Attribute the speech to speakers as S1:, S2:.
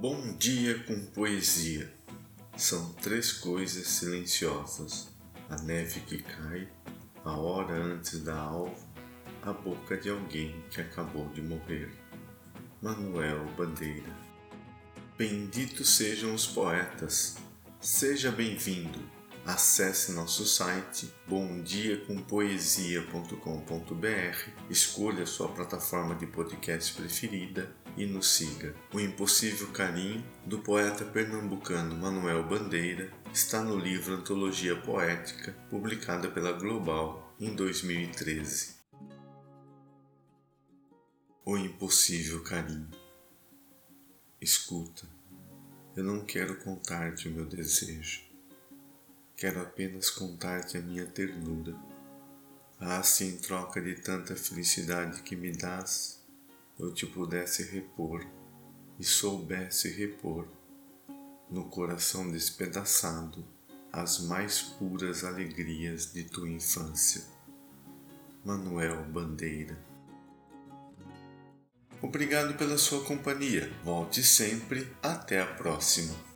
S1: Bom dia com poesia. São três coisas silenciosas: a neve que cai, a hora antes da alva, a boca de alguém que acabou de morrer. Manuel Bandeira. Benditos sejam os poetas. Seja bem-vindo Acesse nosso site bomdiacompoesia.com.br, escolha sua plataforma de podcast preferida e nos siga. O Impossível Carinho, do poeta pernambucano Manuel Bandeira, está no livro Antologia Poética, publicada pela Global em 2013. O Impossível Carinho. Escuta, eu não quero contar-te o meu desejo Quero apenas contar-te a minha ternura. Ah, se em troca de tanta felicidade que me dás, eu te pudesse repor e soubesse repor no coração despedaçado as mais puras alegrias de tua infância. Manuel Bandeira. Obrigado pela sua companhia. Volte sempre. Até a próxima.